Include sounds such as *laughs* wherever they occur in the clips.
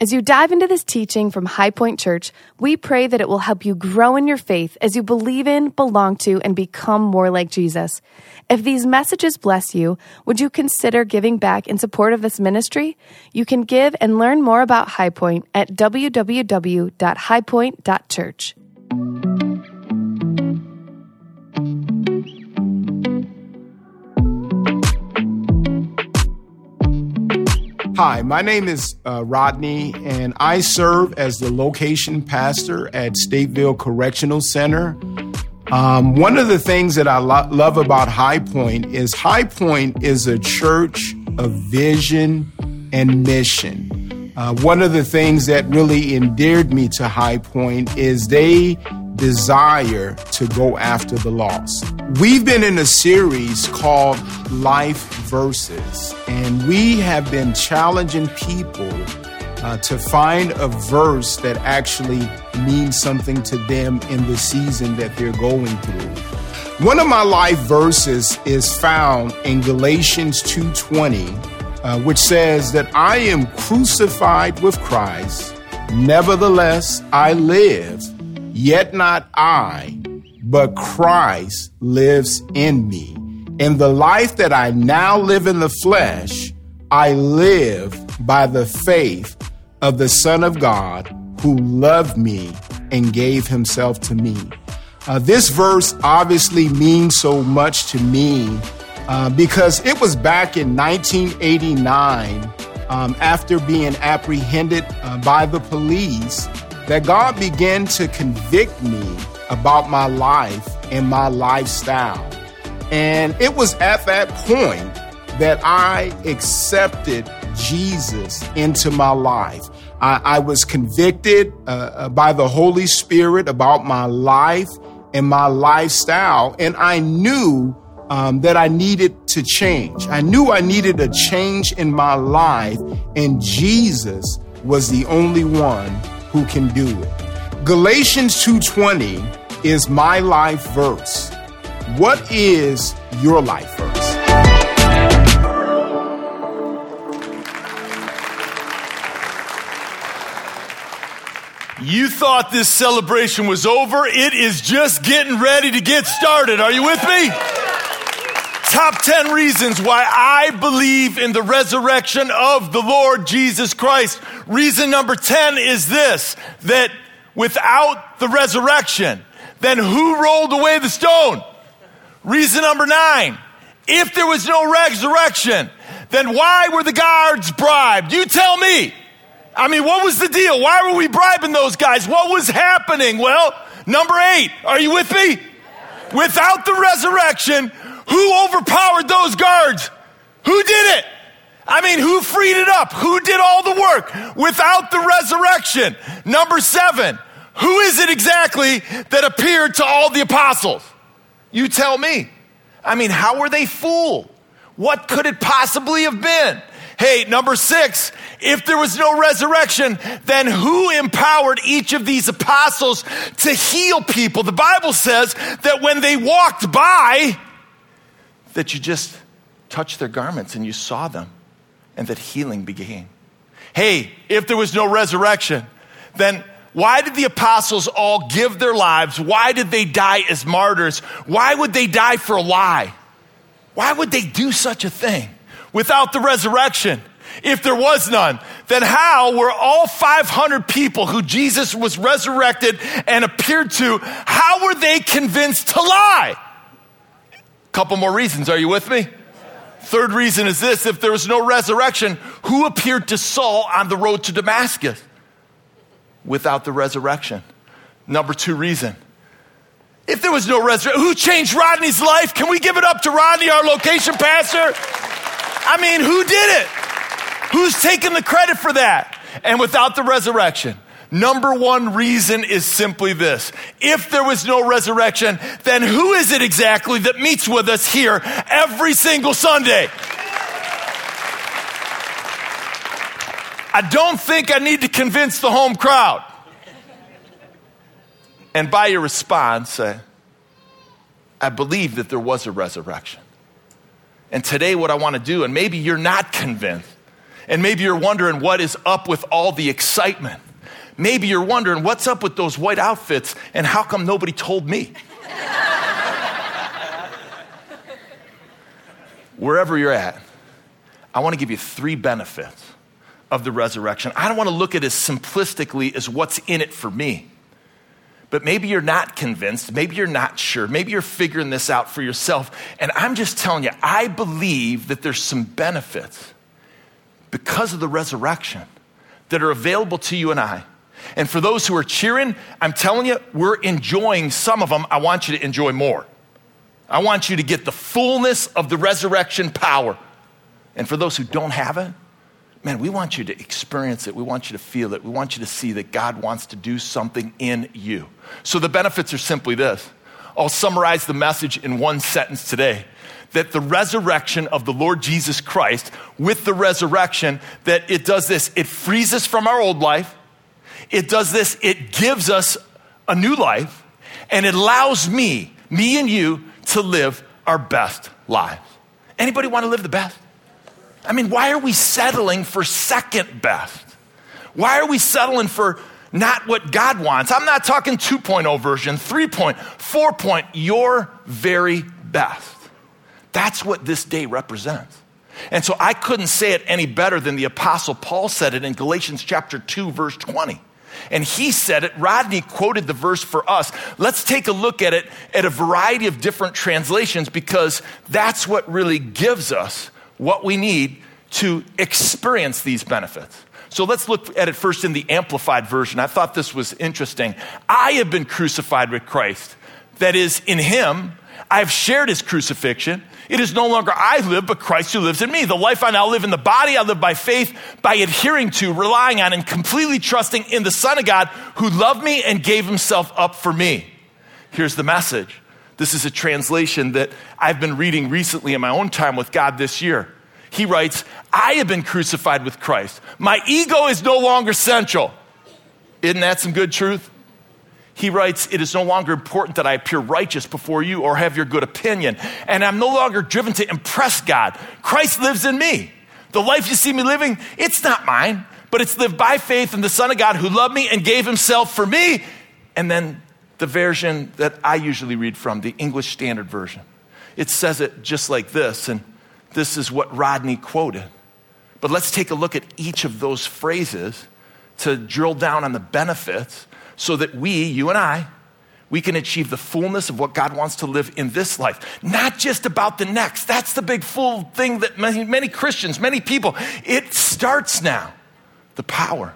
As you dive into this teaching from High Point Church, we pray that it will help you grow in your faith as you believe in, belong to, and become more like Jesus. If these messages bless you, would you consider giving back in support of this ministry? You can give and learn more about High Point at www.highpoint.church. Hi, my name is uh, Rodney, and I serve as the location pastor at Stateville Correctional Center. Um, one of the things that I lo- love about High Point is High Point is a church of vision and mission. Uh, one of the things that really endeared me to High Point is they desire to go after the lost. We've been in a series called Life Verses, and we have been challenging people uh, to find a verse that actually means something to them in the season that they're going through. One of my life verses is found in Galatians 2:20, uh, which says that I am crucified with Christ, nevertheless I live Yet not I, but Christ lives in me. In the life that I now live in the flesh, I live by the faith of the Son of God who loved me and gave himself to me. Uh, this verse obviously means so much to me uh, because it was back in 1989 um, after being apprehended uh, by the police that God began to convict me about my life and my lifestyle. And it was at that point that I accepted Jesus into my life. I, I was convicted uh, uh, by the Holy Spirit about my life and my lifestyle, and I knew um, that I needed to change. I knew I needed a change in my life, and Jesus was the only one who can do it. Galatians 2:20 is my life verse. What is your life verse? You thought this celebration was over. It is just getting ready to get started. Are you with me? Top 10 reasons why I believe in the resurrection of the Lord Jesus Christ. Reason number 10 is this that without the resurrection, then who rolled away the stone? Reason number nine if there was no resurrection, then why were the guards bribed? You tell me. I mean, what was the deal? Why were we bribing those guys? What was happening? Well, number eight, are you with me? Without the resurrection, who overpowered those guards? Who did it? I mean, who freed it up? Who did all the work without the resurrection? Number seven, who is it exactly that appeared to all the apostles? You tell me. I mean, how were they fooled? What could it possibly have been? Hey, number six, if there was no resurrection, then who empowered each of these apostles to heal people? The Bible says that when they walked by, that you just touched their garments and you saw them and that healing began. Hey, if there was no resurrection, then why did the apostles all give their lives? Why did they die as martyrs? Why would they die for a lie? Why would they do such a thing without the resurrection? If there was none, then how were all 500 people who Jesus was resurrected and appeared to, how were they convinced to lie? Couple more reasons. Are you with me? Third reason is this if there was no resurrection, who appeared to Saul on the road to Damascus without the resurrection? Number two reason. If there was no resurrection, who changed Rodney's life? Can we give it up to Rodney, our location pastor? I mean, who did it? Who's taking the credit for that? And without the resurrection, Number one reason is simply this. If there was no resurrection, then who is it exactly that meets with us here every single Sunday? I don't think I need to convince the home crowd. And by your response, uh, I believe that there was a resurrection. And today, what I want to do, and maybe you're not convinced, And maybe you're wondering what is up with all the excitement. Maybe you're wondering what's up with those white outfits and how come nobody told me? *laughs* Wherever you're at, I want to give you three benefits of the resurrection. I don't want to look at it as simplistically as what's in it for me. But maybe you're not convinced. Maybe you're not sure. Maybe you're figuring this out for yourself. And I'm just telling you, I believe that there's some benefits because of the resurrection that are available to you and I. And for those who are cheering, I'm telling you, we're enjoying some of them. I want you to enjoy more. I want you to get the fullness of the resurrection power. And for those who don't have it, man, we want you to experience it. We want you to feel it. We want you to see that God wants to do something in you. So the benefits are simply this. I'll summarize the message in one sentence today that the resurrection of the Lord Jesus Christ, with the resurrection, that it does this it frees us from our old life, it does this, it gives us a new life, and it allows me, me and you, to live our best lives. Anybody want to live the best? I mean, why are we settling for second best? Why are we settling for not what God wants? I'm not talking 2.0 version, 3 point, 4 point, your very best. That's what this day represents. And so I couldn't say it any better than the Apostle Paul said it in Galatians chapter 2, verse 20. And he said it. Rodney quoted the verse for us. Let's take a look at it at a variety of different translations because that's what really gives us what we need to experience these benefits. So let's look at it first in the Amplified Version. I thought this was interesting. I have been crucified with Christ. That is, in Him, I've shared His crucifixion. It is no longer I live, but Christ who lives in me. The life I now live in the body, I live by faith, by adhering to, relying on, and completely trusting in the Son of God who loved me and gave himself up for me. Here's the message. This is a translation that I've been reading recently in my own time with God this year. He writes, I have been crucified with Christ. My ego is no longer central. Isn't that some good truth? He writes, It is no longer important that I appear righteous before you or have your good opinion. And I'm no longer driven to impress God. Christ lives in me. The life you see me living, it's not mine, but it's lived by faith in the Son of God who loved me and gave himself for me. And then the version that I usually read from, the English Standard Version, it says it just like this. And this is what Rodney quoted. But let's take a look at each of those phrases to drill down on the benefits so that we, you and I, we can achieve the fullness of what God wants to live in this life, not just about the next. That's the big full thing that many, many Christians, many people, it starts now. The power.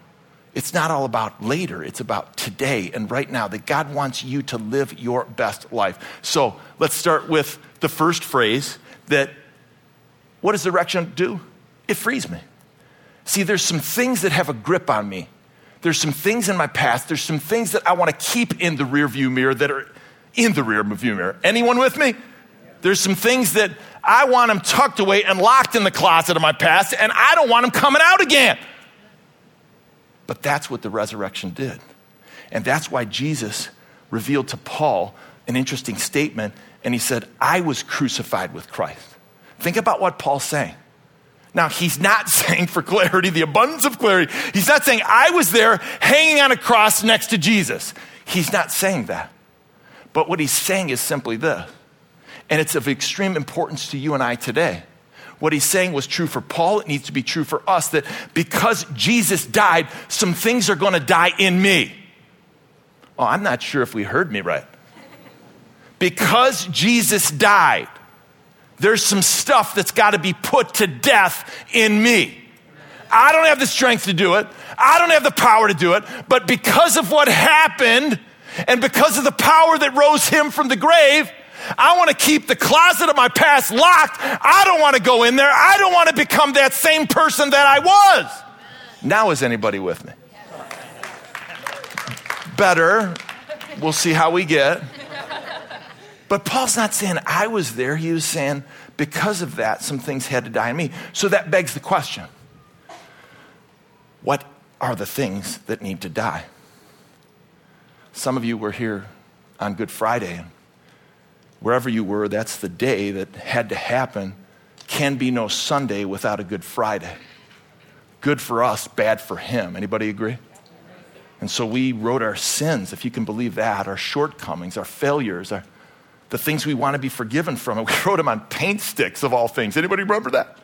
It's not all about later, it's about today and right now that God wants you to live your best life. So let's start with the first phrase that what does resurrection do? It frees me. See, there's some things that have a grip on me there's some things in my past, there's some things that I want to keep in the rear view mirror that are in the rear view mirror. Anyone with me? There's some things that I want them tucked away and locked in the closet of my past, and I don't want them coming out again. But that's what the resurrection did. And that's why Jesus revealed to Paul an interesting statement, and he said, I was crucified with Christ. Think about what Paul's saying. Now, he's not *laughs* saying for clarity, the abundance of clarity, he's not saying, I was there hanging on a cross next to Jesus. He's not saying that. But what he's saying is simply this, and it's of extreme importance to you and I today. What he's saying was true for Paul, it needs to be true for us that because Jesus died, some things are going to die in me. Oh, I'm not sure if we heard me right. Because Jesus died, there's some stuff that's got to be put to death in me. I don't have the strength to do it. I don't have the power to do it. But because of what happened and because of the power that rose him from the grave, I want to keep the closet of my past locked. I don't want to go in there. I don't want to become that same person that I was. Now, is anybody with me? Better. We'll see how we get. But Paul's not saying I was there. He was saying because of that, some things had to die in me. So that begs the question what are the things that need to die? Some of you were here on Good Friday, and wherever you were, that's the day that had to happen. Can be no Sunday without a Good Friday. good for us, bad for him. Anybody agree? And so we wrote our sins, if you can believe that, our shortcomings, our failures, our, the things we want to be forgiven from. And *laughs* we wrote them on paint sticks of all things. Anybody remember that?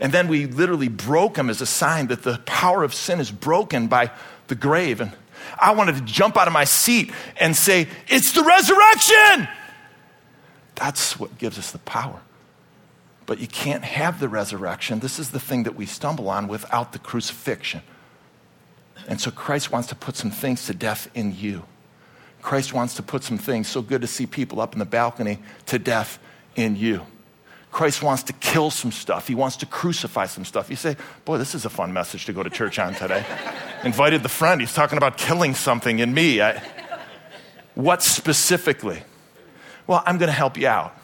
And then we literally broke them as a sign that the power of sin is broken by the grave. And I wanted to jump out of my seat and say, It's the resurrection! That's what gives us the power. But you can't have the resurrection. This is the thing that we stumble on without the crucifixion. And so Christ wants to put some things to death in you. Christ wants to put some things, so good to see people up in the balcony, to death in you. Christ wants to kill some stuff. He wants to crucify some stuff. You say, Boy, this is a fun message to go to church on today. *laughs* Invited the friend. He's talking about killing something in me. I, what specifically? Well, I'm going to help you out.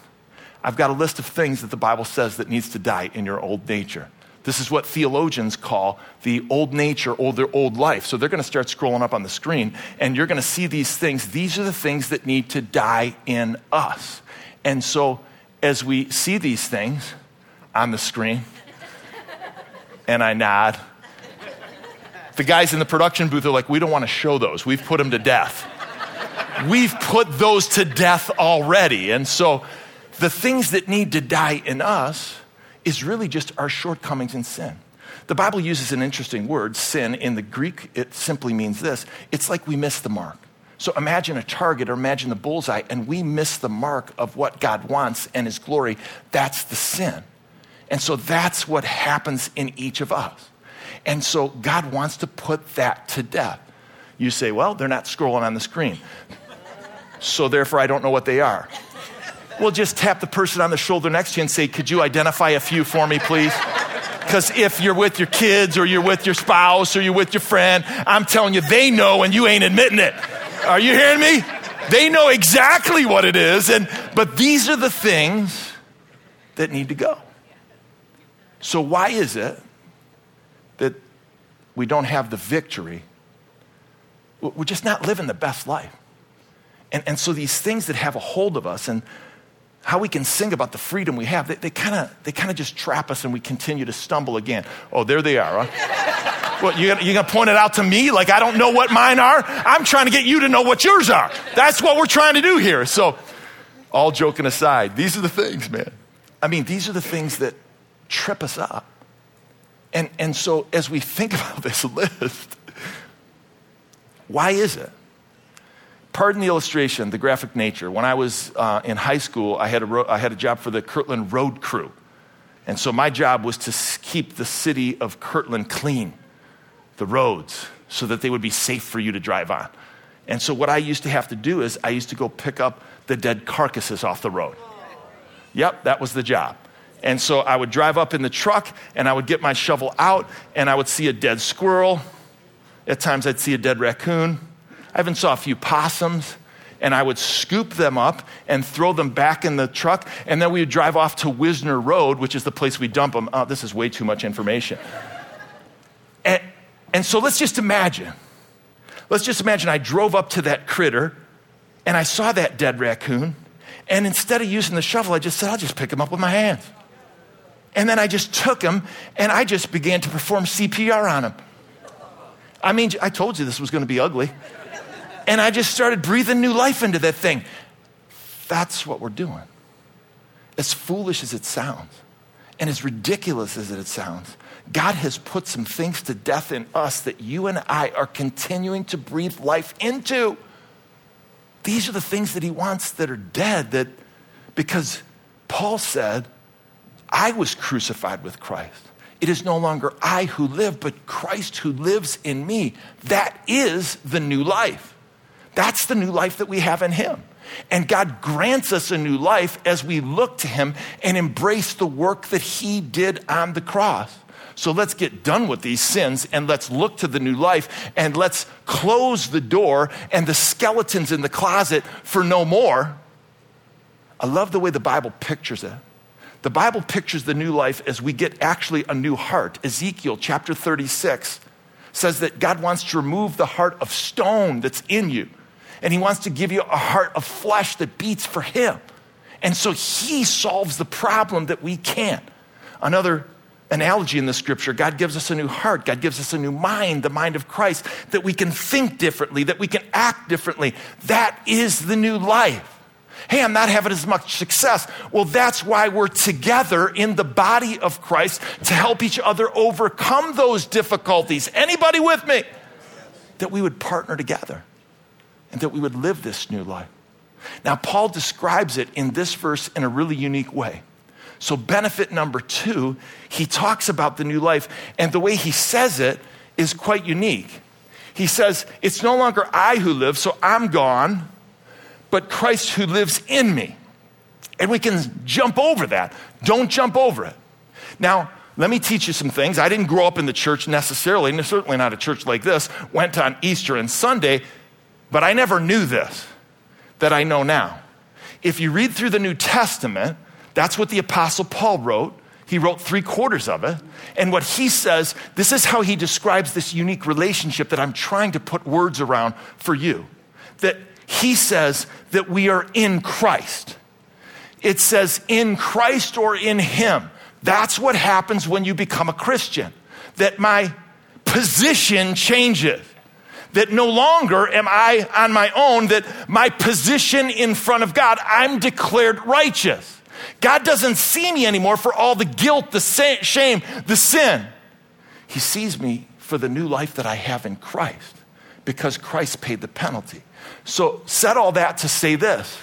I've got a list of things that the Bible says that needs to die in your old nature. This is what theologians call the old nature or the old life. So they're going to start scrolling up on the screen, and you're going to see these things. These are the things that need to die in us. And so as we see these things on the screen, and I nod, the guys in the production booth are like, We don't want to show those. We've put them to death. We've put those to death already. And so the things that need to die in us is really just our shortcomings in sin. The Bible uses an interesting word, sin. In the Greek, it simply means this it's like we miss the mark. So imagine a target or imagine the bullseye, and we miss the mark of what God wants and His glory. That's the sin. And so that's what happens in each of us. And so God wants to put that to death. You say, well, they're not scrolling on the screen. So therefore, I don't know what they are. Well, just tap the person on the shoulder next to you and say, could you identify a few for me, please? Because if you're with your kids or you're with your spouse or you're with your friend, I'm telling you, they know and you ain't admitting it. Are you hearing me? They know exactly what it is, and but these are the things that need to go. So why is it that we don't have the victory? We're just not living the best life. And, and so these things that have a hold of us and how we can sing about the freedom we have, they kind of they kind of just trap us and we continue to stumble again. Oh, there they are. Huh? *laughs* What, you're going to point it out to me like I don't know what mine are? I'm trying to get you to know what yours are. That's what we're trying to do here. So, all joking aside, these are the things, man. I mean, these are the things that trip us up. And, and so, as we think *laughs* about this list, why is it? Pardon the illustration, the graphic nature. When I was uh, in high school, I had, a ro- I had a job for the Kirtland Road Crew. And so my job was to keep the city of Kirtland clean the roads so that they would be safe for you to drive on. And so, what I used to have to do is, I used to go pick up the dead carcasses off the road. Yep, that was the job. And so, I would drive up in the truck and I would get my shovel out and I would see a dead squirrel. At times, I'd see a dead raccoon. I even saw a few possums. And I would scoop them up and throw them back in the truck. And then we would drive off to Wisner Road, which is the place we dump them. Oh, this is way too much information. And, and so let's just imagine. Let's just imagine I drove up to that critter and I saw that dead raccoon. And instead of using the shovel, I just said, I'll just pick him up with my hands. And then I just took him and I just began to perform CPR on him. I mean, I told you this was going to be ugly. And I just started breathing new life into that thing. That's what we're doing. As foolish as it sounds, and as ridiculous as it sounds, God has put some things to death in us that you and I are continuing to breathe life into. These are the things that He wants that are dead, that because Paul said, I was crucified with Christ. It is no longer I who live, but Christ who lives in me. That is the new life. That's the new life that we have in Him. And God grants us a new life as we look to Him and embrace the work that He did on the cross. So let's get done with these sins and let's look to the new life and let's close the door and the skeletons in the closet for no more. I love the way the Bible pictures it. The Bible pictures the new life as we get actually a new heart. Ezekiel chapter 36 says that God wants to remove the heart of stone that's in you, and He wants to give you a heart of flesh that beats for Him. And so He solves the problem that we can't. Another analogy in the scripture. God gives us a new heart. God gives us a new mind, the mind of Christ, that we can think differently, that we can act differently. That is the new life. Hey, I'm not having as much success. Well, that's why we're together in the body of Christ to help each other overcome those difficulties. Anybody with me? That we would partner together and that we would live this new life. Now, Paul describes it in this verse in a really unique way. So, benefit number two, he talks about the new life, and the way he says it is quite unique. He says, It's no longer I who live, so I'm gone, but Christ who lives in me. And we can jump over that. Don't jump over it. Now, let me teach you some things. I didn't grow up in the church necessarily, and certainly not a church like this. Went on Easter and Sunday, but I never knew this that I know now. If you read through the New Testament, that's what the Apostle Paul wrote. He wrote three quarters of it. And what he says, this is how he describes this unique relationship that I'm trying to put words around for you. That he says that we are in Christ. It says in Christ or in him. That's what happens when you become a Christian. That my position changes that no longer am I on my own, that my position in front of God, I'm declared righteous. God doesn't see me anymore for all the guilt, the shame, the sin. He sees me for the new life that I have in Christ because Christ paid the penalty. So, set all that to say this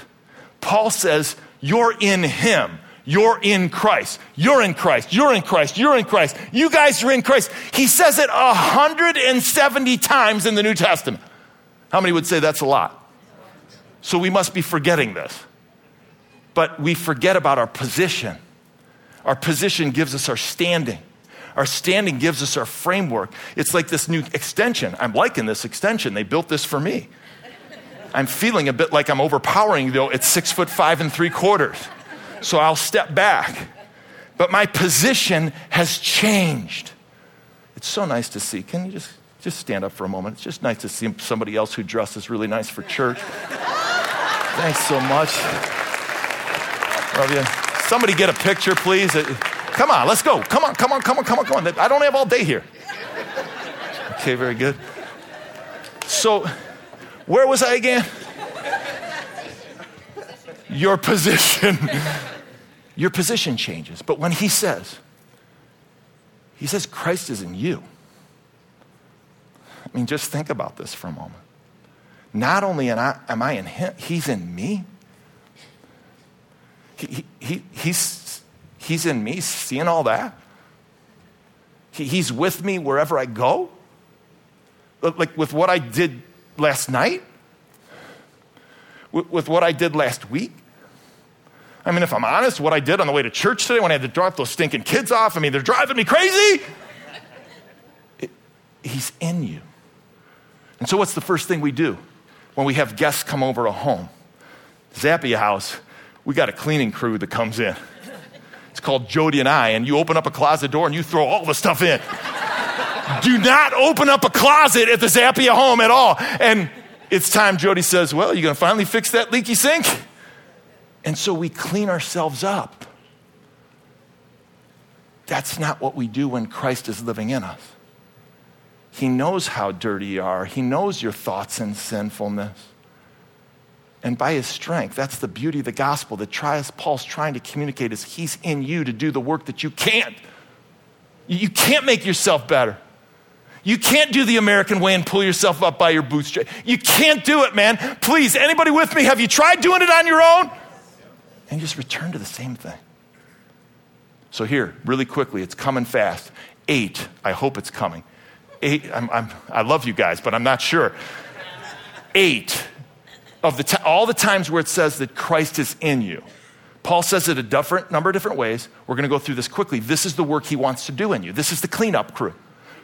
Paul says, You're in Him. You're in Christ. You're in Christ. You're in Christ. You're in Christ. You guys are in Christ. He says it 170 times in the New Testament. How many would say that's a lot? So we must be forgetting this. But we forget about our position. Our position gives us our standing. Our standing gives us our framework. It's like this new extension. I'm liking this extension. They built this for me. I'm feeling a bit like I'm overpowering, though. It's six foot five and three quarters so I'll step back. But my position has changed. It's so nice to see. Can you just, just stand up for a moment? It's just nice to see somebody else who dresses really nice for church. Thanks so much. Love you. Somebody get a picture, please. Uh, come on, let's go. Come on, come on, come on, come on, come on. I don't have all day here. Okay, very good. So, where was I again? Your position, *laughs* your position changes. But when he says, he says, Christ is in you. I mean, just think about this for a moment. Not only am I, in him, he's in me. He, he, he's, he's in me, seeing all that. He, he's with me wherever I go. Like with what I did last night, with, with what I did last week. I mean, if I'm honest, what I did on the way to church today when I had to drop those stinking kids off, I mean, they're driving me crazy. It, he's in you. And so, what's the first thing we do when we have guests come over a home? Zappia House, we got a cleaning crew that comes in. It's called Jody and I, and you open up a closet door and you throw all the stuff in. do not open up a closet at the Zappia home at all. And it's time Jody says, Well, you're gonna finally fix that leaky sink? And so we clean ourselves up. That's not what we do when Christ is living in us. He knows how dirty you are, He knows your thoughts and sinfulness. And by His strength, that's the beauty of the gospel that Paul's trying to communicate is He's in you to do the work that you can't. You can't make yourself better. You can't do the American way and pull yourself up by your bootstraps. You can't do it, man. Please, anybody with me? Have you tried doing it on your own? And just return to the same thing. So, here, really quickly, it's coming fast. Eight, I hope it's coming. Eight, I'm, I'm, i love you guys, but I'm not sure. Eight of the t- all the times where it says that Christ is in you. Paul says it a different number of different ways. We're going to go through this quickly. This is the work he wants to do in you. This is the cleanup crew.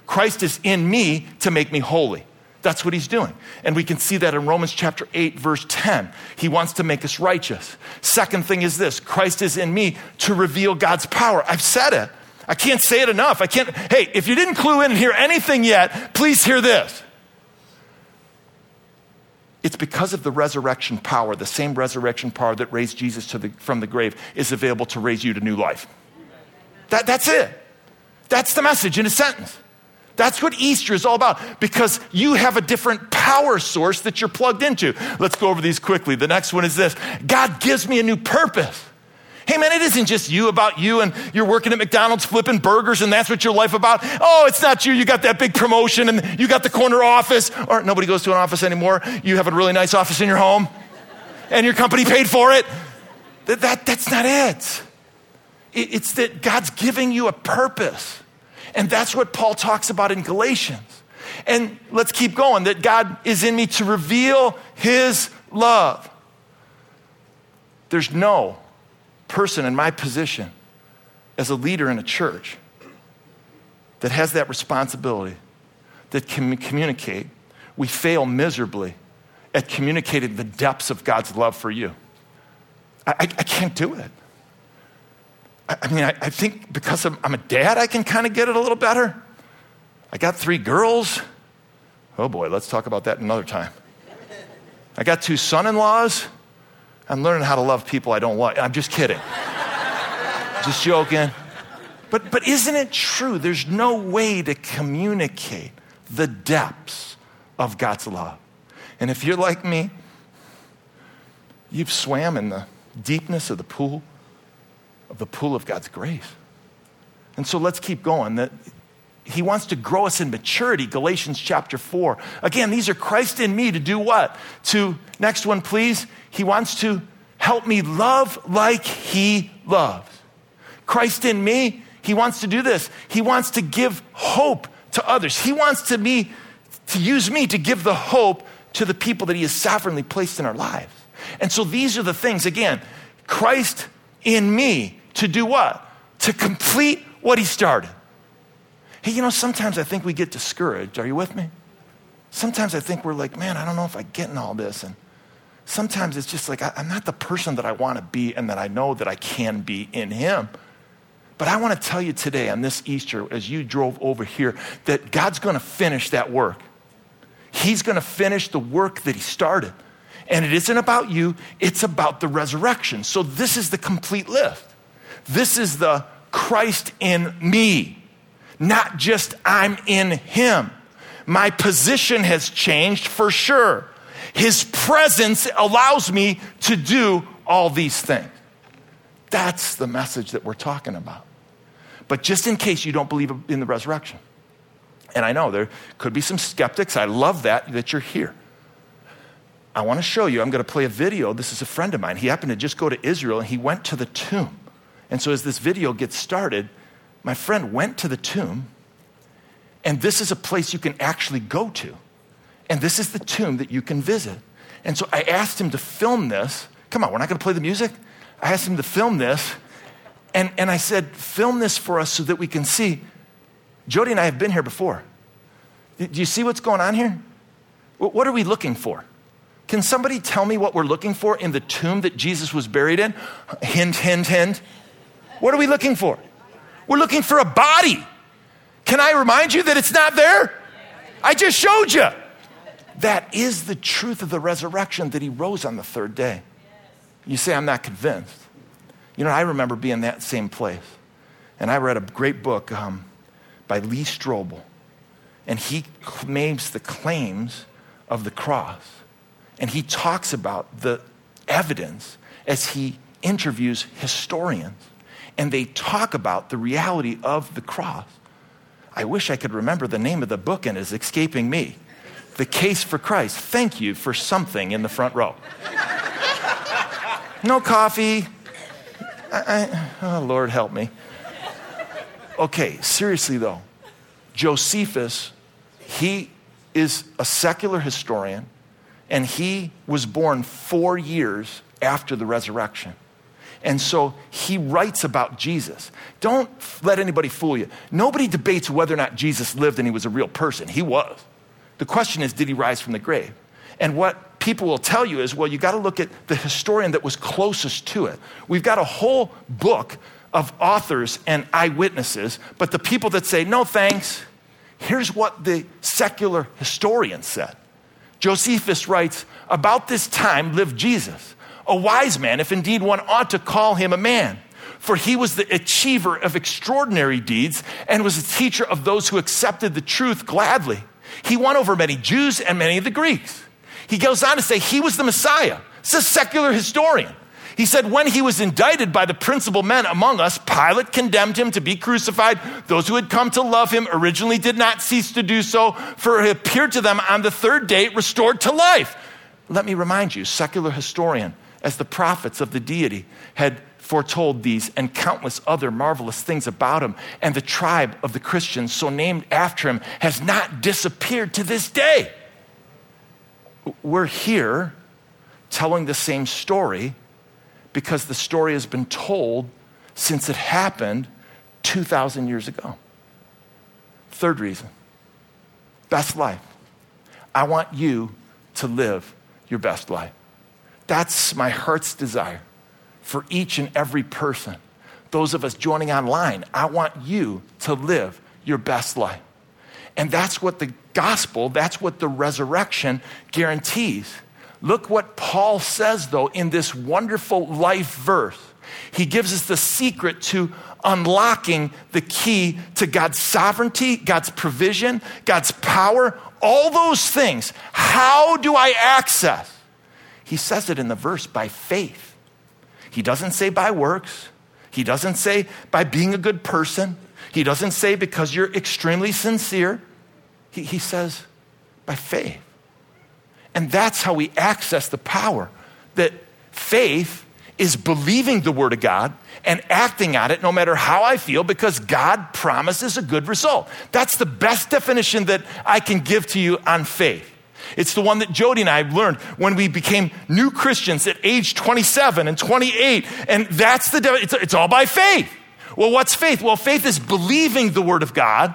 Christ is in me to make me holy. That's what he's doing. And we can see that in Romans chapter 8, verse 10. He wants to make us righteous. Second thing is this Christ is in me to reveal God's power. I've said it. I can't say it enough. I can't. Hey, if you didn't clue in and hear anything yet, please hear this. It's because of the resurrection power, the same resurrection power that raised Jesus the, from the grave is available to raise you to new life. That, that's it. That's the message in a sentence. That's what Easter is all about because you have a different power source that you're plugged into. Let's go over these quickly. The next one is this God gives me a new purpose. Hey man, it isn't just you about you and you're working at McDonald's flipping burgers and that's what your life about. Oh, it's not you. You got that big promotion and you got the corner office or nobody goes to an office anymore. You have a really nice office in your home and your company paid for it. That, that that's not it. it. It's that God's giving you a purpose. And that's what Paul talks about in Galatians. And let's keep going that God is in me to reveal his love. There's no person in my position as a leader in a church that has that responsibility, that can communicate. We fail miserably at communicating the depths of God's love for you. I, I, can't do it. I mean, I, I think because I'm, I'm a dad, I can kind of get it a little better. I got three girls. Oh boy, let's talk about that another time. I got two son in laws. I'm learning how to love people I don't like. I'm just kidding. *laughs* just joking. But, but isn't it true? There's no way to communicate the depths of God's love. And if you're like me, you've swam in the deepness of the pool of the pool of God's grace. And so let's keep going. That he wants to grow us in maturity, Galatians chapter 4. Again, these are Christ in me to do what? To, next one, please. He wants to help me love like he loves. Christ in me, he wants to do this. He wants to give hope to others. He wants to me to use me to give the hope to the people that he has sovereignly placed in our lives. And so these are the things again, Christ in me to do what? To complete what he started. Hey, you know, sometimes I think we get discouraged. Are you with me? Sometimes I think we're like, man, I don't know if I get in all this. And sometimes it's just like, I, am not the person that I want to be and that I know that I can be in him. But I want to tell you today on this Easter, as you drove over here, that God's going to finish that work. He's going to finish the work that he started. And it isn't about you, it's about the resurrection. So this is the complete list. This is the Christ in me, not just I'm in him. My position has changed for sure. His presence allows me to do all these things. That's the message that we're talking about. But just in case you don't believe in the resurrection, and I know there could be some skeptics, I love that, that you're here. I want to show you, I'm going to play a video. This is a friend of mine. He happened to just go to Israel and he went to the tomb. And so, as this video gets started, my friend went to the tomb, and this is a place you can actually go to. And this is the tomb that you can visit. And so I asked him to film this. Come on, we're not going to play the music. I asked him to film this. And, and I said, film this for us so that we can see. Jody and I have been here before. Do you see what's going on here? What are we looking for? Can somebody tell me what we're looking for in the tomb that Jesus was buried in? Hint, hint, hint. What are we looking for? We're looking for a body. Can I remind you that it's not there? I just showed you. That is the truth of the resurrection that he rose on the third day. You say, I'm not convinced. You know, I remember being in that same place. And I read a great book um, by Lee Strobel. And he makes the claims of the cross. And he talks about the evidence as he interviews historians and they talk about the reality of the cross. I wish I could remember the name of the book and it's escaping me. The Case for Christ. Thank you for something in the front row. No coffee. I, I, oh, Lord, help me. Okay, seriously though, Josephus, he is a secular historian and he was born four years after the resurrection. And so he writes about Jesus. Don't let anybody fool you. Nobody debates whether or not Jesus lived and he was a real person. He was. The question is, did he rise from the grave? And what people will tell you is, well, you got to look at the historian that was closest to it. We've got a whole book of authors and eyewitnesses, but the people that say, no thanks, here's what the secular historian said. Josephus writes, about this time lived Jesus a wise man, if indeed one ought to call him a man. for he was the achiever of extraordinary deeds and was a teacher of those who accepted the truth gladly. He won over many Jews and many of the Greeks. He goes on to say he was the Messiah. It's a secular historian. He said, when he was indicted by the principal men among us, Pilate condemned him to be crucified. Those who had come to love him originally did not cease to do so, for he appeared to them on the third day, restored to life. Let me remind you, secular historian, as the prophets of the deity had foretold these and countless other marvelous things about him. And the tribe of the Christians, so named after him, has not disappeared to this day. We're here telling the same story because the story has been told since it happened 2,000 years ago. Third reason best life. I want you to live your best life. That's my heart's desire for each and every person. Those of us joining online, I want you to live your best life. And that's what the gospel, that's what the resurrection guarantees. Look what Paul says, though, in this wonderful life verse. He gives us the secret to unlocking the key to God's sovereignty, God's provision, God's power, all those things. How do I access? He says it in the verse by faith. He doesn't say by works. He doesn't say by being a good person. He doesn't say because you're extremely sincere. He, he says by faith. And that's how we access the power that faith is believing the Word of God and acting on it no matter how I feel because God promises a good result. That's the best definition that I can give to you on faith. It's the one that Jody and I learned when we became new Christians at age 27 and 28. And that's the, it's, it's all by faith. Well, what's faith? Well, faith is believing the word of God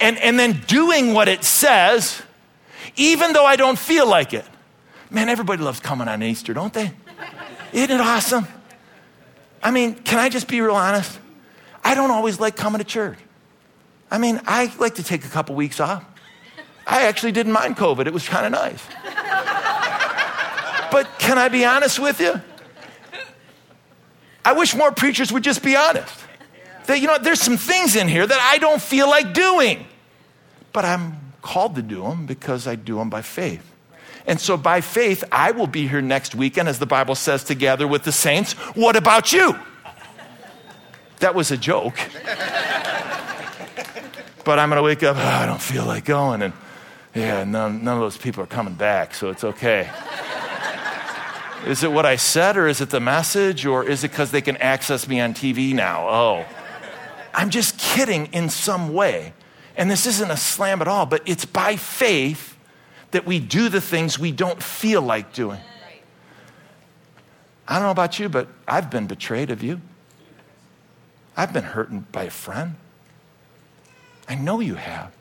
and, and then doing what it says, even though I don't feel like it. Man, everybody loves coming on Easter, don't they? Isn't it awesome? I mean, can I just be real honest? I don't always like coming to church. I mean, I like to take a couple weeks off. I actually didn't mind COVID. It was kind of nice. but can I be honest with you? I wish more preachers would just be honest. That, you know, there's some things in here that I don't feel like doing, but I'm called to do them because I do them by faith. And so by faith, I will be here next weekend, as the Bible says, together with the saints. What about you? That was a joke. but I'm going to wake up, oh, I don't feel like going. And yeah, none, none of those people are coming back, so it's okay. is it what I said, or is it the message, or is it because they can access me on TV now? Oh. I'm just kidding in some way. And this isn't a slam at all, but it's by faith that we do the things we don't feel like doing. I don't know about you, but I've been betrayed of you. I've been hurt by a friend. I know you have.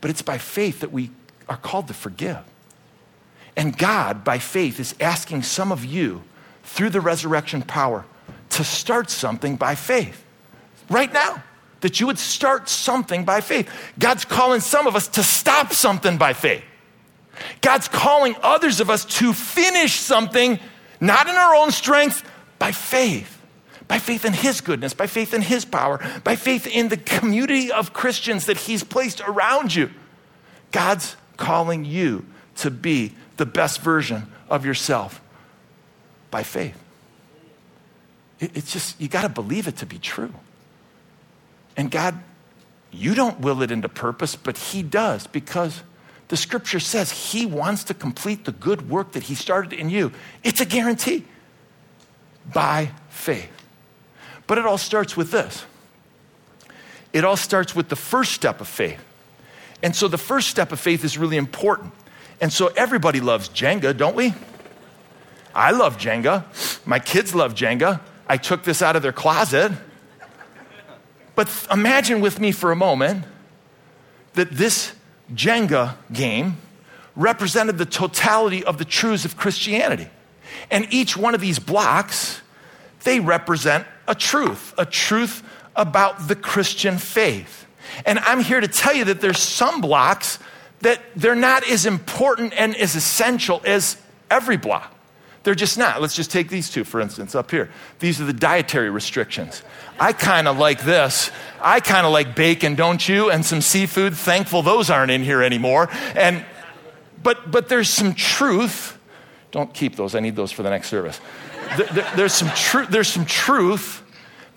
But it's by faith that we are called to forgive. And God, by faith, is asking some of you through the resurrection power to start something by faith right now. That you would start something by faith. God's calling some of us to stop something by faith. God's calling others of us to finish something, not in our own strength, by faith. By faith in His goodness, by faith in His power, by faith in the community of Christians that He's placed around you. God's calling you to be the best version of yourself by faith. It's just, you got to believe it to be true. And God, you don't will it into purpose, but He does because the scripture says He wants to complete the good work that He started in you. It's a guarantee by faith. But it all starts with this it all starts with the first step of faith. And so the first step of faith is really important. And so everybody loves Jenga, don't we? I love Jenga. My kids love Jenga. I took this out of their closet. But imagine with me for a moment that this Jenga game represented the totality of the truths of Christianity. And each one of these blocks, they represent a truth, a truth about the Christian faith. And I'm here to tell you that there's some blocks that they're not as important and as essential as every block. They're just not. Let's just take these two, for instance, up here. These are the dietary restrictions. I kind of like this. I kind of like bacon, don't you? And some seafood. Thankful those aren't in here anymore. And but but there's some truth. Don't keep those. I need those for the next service. There, there's some truth. There's some truth.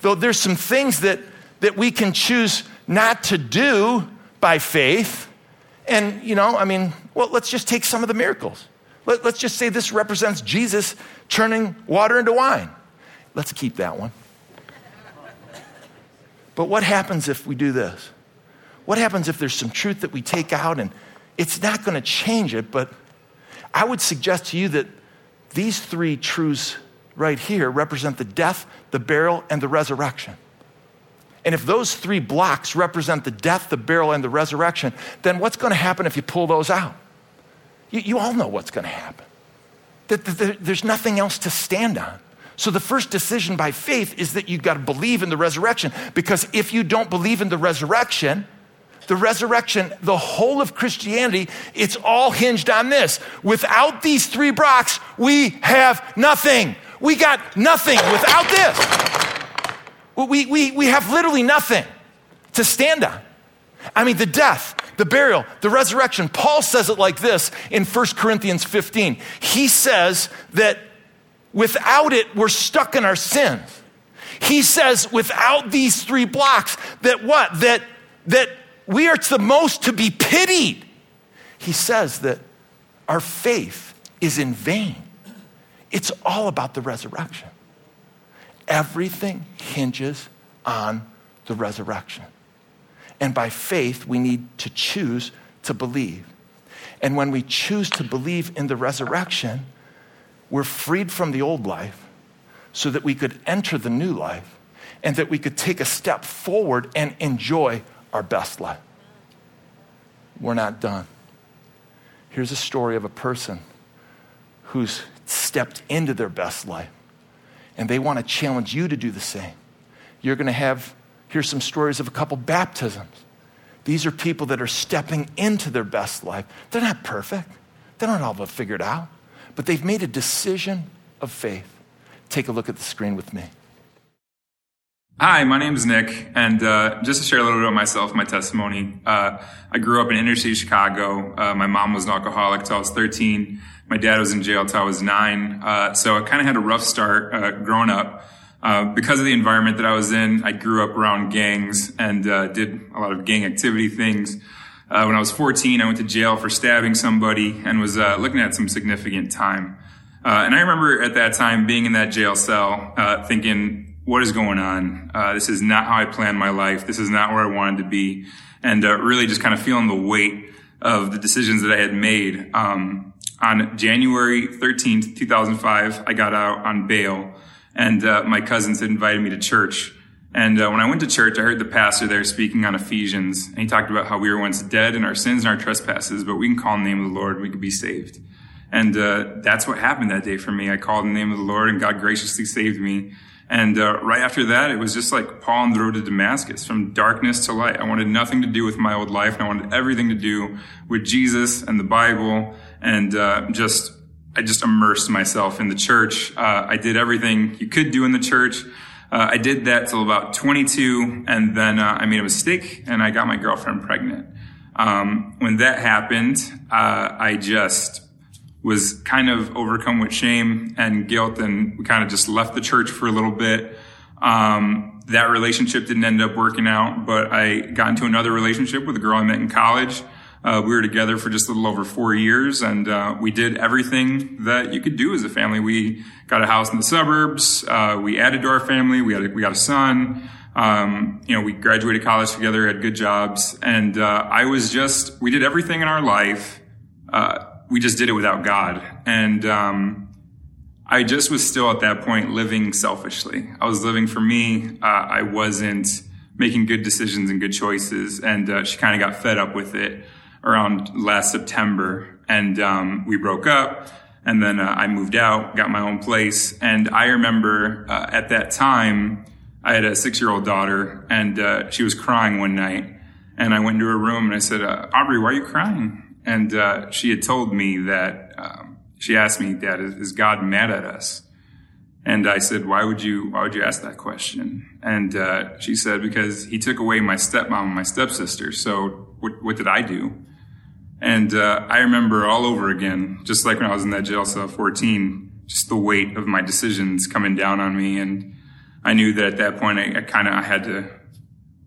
Though there's some things that that we can choose not to do by faith. And you know, I mean, well, let's just take some of the miracles. Let, us just say this represents Jesus turning water into wine. Let's keep that one. But what happens if we do this? What happens if there's some truth that we take out and it's not going to change it, but I would suggest to you that these three truths right here represent the death, the burial, and the resurrection. And if those three blocks represent the death, the burial, and the resurrection, then what's going to happen if you pull those out? You, you all know what's going to happen. That, that, there's nothing else to stand on. So the first decision by faith is that you've got to believe in the resurrection. Because if you don't believe in the resurrection, the resurrection, the whole of Christianity, it's all hinged on this. Without these three blocks, we have nothing. We got nothing without this. We, we, we have literally nothing to stand on. I mean, the death, the burial, the resurrection. Paul says it like this in 1 Corinthians 15. He says that without it, we're stuck in our sins. He says without these three blocks, that what? That, that we are the most to be pitied. He says that our faith is in vain. It's all about the resurrection. Everything hinges on the resurrection. And by faith, we need to choose to believe. And when we choose to believe in the resurrection, we're freed from the old life so that we could enter the new life and that we could take a step forward and enjoy our best life. We're not done. Here's a story of a person who's stepped into their best life, and they want to challenge you to do the same. You're going to have Here's some stories of a couple baptisms. These are people that are stepping into their best life. They're not perfect, they don't all have figured out, but they've made a decision of faith. Take a look at the screen with me. Hi, my name is Nick, and uh, just to share a little bit about myself, my testimony. Uh, I grew up in inner city Chicago. Uh, my mom was an alcoholic until I was 13. My dad was in jail until I was nine. Uh, so I kind of had a rough start uh, growing up. Uh, because of the environment that I was in, I grew up around gangs and uh, did a lot of gang activity things. Uh, when I was 14, I went to jail for stabbing somebody and was uh, looking at some significant time. Uh, and I remember at that time being in that jail cell, thinking, "What is going on? this is not how I planned my life. This is not where I wanted to be," and really just kind of feeling the weight of the decisions that I had made. Um, on January 13th, 2005, I got out on bail and uh, my cousins had invited me to church. And uh, when I went to church, I heard the pastor there speaking on Ephesians, and he talked about how we were once dead in our sins and our trespasses, but we can call the name of the Lord and we could be saved. And uh, that's what happened that day for me. I called the name of the Lord, and God graciously saved me. And uh, right after that, it was just like Paul on the road to Damascus, from darkness to light. I wanted nothing to do with my old life, and I wanted everything to do with Jesus and the Bible, and uh, just I just immersed myself in the church. Uh, I did everything you could do in the church. Uh, I did that till about 22, and then uh, I made a mistake, and I got my girlfriend pregnant. Um, when that happened, uh, I just was kind of overcome with shame and guilt, and we kind of just left the church for a little bit. Um, that relationship didn't end up working out, but I got into another relationship with a girl I met in college. Uh, we were together for just a little over four years, and uh, we did everything that you could do as a family. We got a house in the suburbs. Uh, we added to our family. We had a, we got a son. Um, you know, we graduated college together, had good jobs, and uh, I was just we did everything in our life. Uh, we just did it without God, and um, I just was still at that point living selfishly. I was living for me. Uh, I wasn't making good decisions and good choices, and she kind of got fed up with it around last September, and um, we broke up. And then uh, I moved out, got my own place, and I remember uh, at that time I had a six-year-old daughter, and uh, she was crying one night, and I went into her room and I said, uh, "Aubrey, why are you crying?" And uh, she had told me that um, she asked me, Dad, is God mad at us? And I said, why would you, why would you ask that question? And, uh, she said, because he took away my stepmom and my stepsister. So what, what did I do? And, uh, I remember all over again, just like when I was in that jail cell 14, just the weight of my decisions coming down on me. And I knew that at that point I, I kind of, I had to,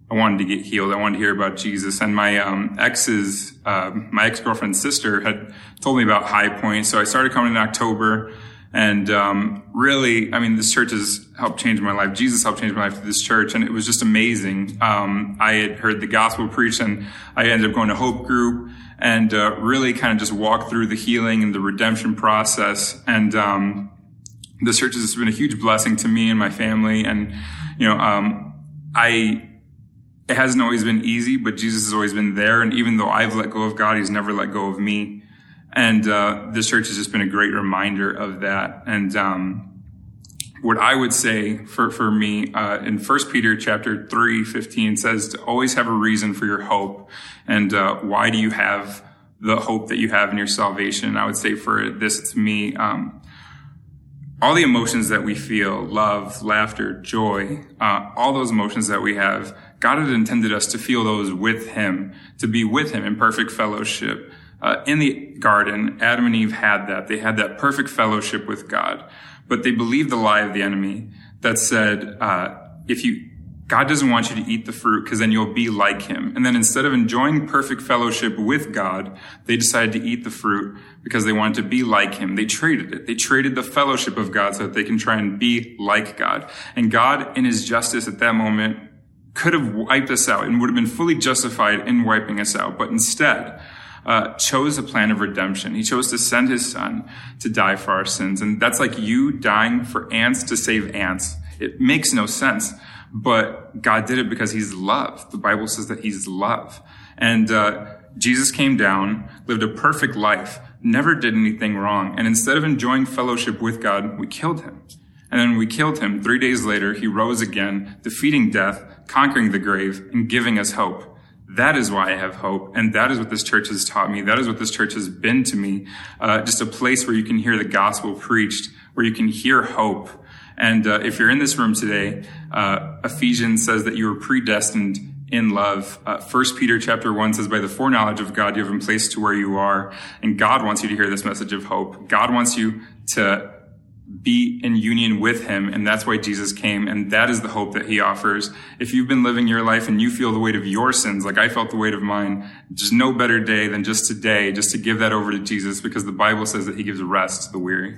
I wanted to get healed. I wanted to hear about Jesus. And my, um, ex's, uh, my ex-girlfriend's sister had told me about High Point. So I started coming in October and um, really, I mean, this church has helped change my life. Jesus helped change my life through this church, and it was just amazing. Um, I had heard the gospel preached, and I ended up going to Hope Group and uh, really kind of just walked through the healing and the redemption process. And um, this church has been a huge blessing to me and my family. And you know, um, I it hasn't always been easy, but Jesus has always been there. And even though I've let go of God, He's never let go of me. And uh, this church has just been a great reminder of that. And um, what I would say for, for me uh, in First Peter chapter 3, 15 says to always have a reason for your hope. And uh, why do you have the hope that you have in your salvation? And I would say for this to me, um, all the emotions that we feel, love, laughter, joy, uh, all those emotions that we have, God had intended us to feel those with Him, to be with Him in perfect fellowship. Uh, in the garden, Adam and Eve had that. They had that perfect fellowship with God, but they believed the lie of the enemy that said, uh, if you, God doesn't want you to eat the fruit because then you'll be like him. And then instead of enjoying perfect fellowship with God, they decided to eat the fruit because they wanted to be like him. They traded it. They traded the fellowship of God so that they can try and be like God. And God, in his justice at that moment, could have wiped us out and would have been fully justified in wiping us out. But instead, uh, chose a plan of redemption. He chose to send his son to die for our sins. And that's like you dying for ants to save ants. It makes no sense. But God did it because he's love. The Bible says that he's love. And uh, Jesus came down, lived a perfect life, never did anything wrong. And instead of enjoying fellowship with God, we killed him. And then we killed him. Three days later, he rose again, defeating death, conquering the grave, and giving us hope. That is why I have hope. And that is what this church has taught me. That is what this church has been to me. Uh, just a place where you can hear the gospel preached, where you can hear hope. And uh, if you're in this room today, uh, Ephesians says that you were predestined in love. Uh, First Peter chapter one says, by the foreknowledge of God, you have been placed to where you are. And God wants you to hear this message of hope. God wants you to be in union with him. And that's why Jesus came. And that is the hope that he offers. If you've been living your life and you feel the weight of your sins, like I felt the weight of mine, there's no better day than just today, just to give that over to Jesus because the Bible says that he gives rest to the weary.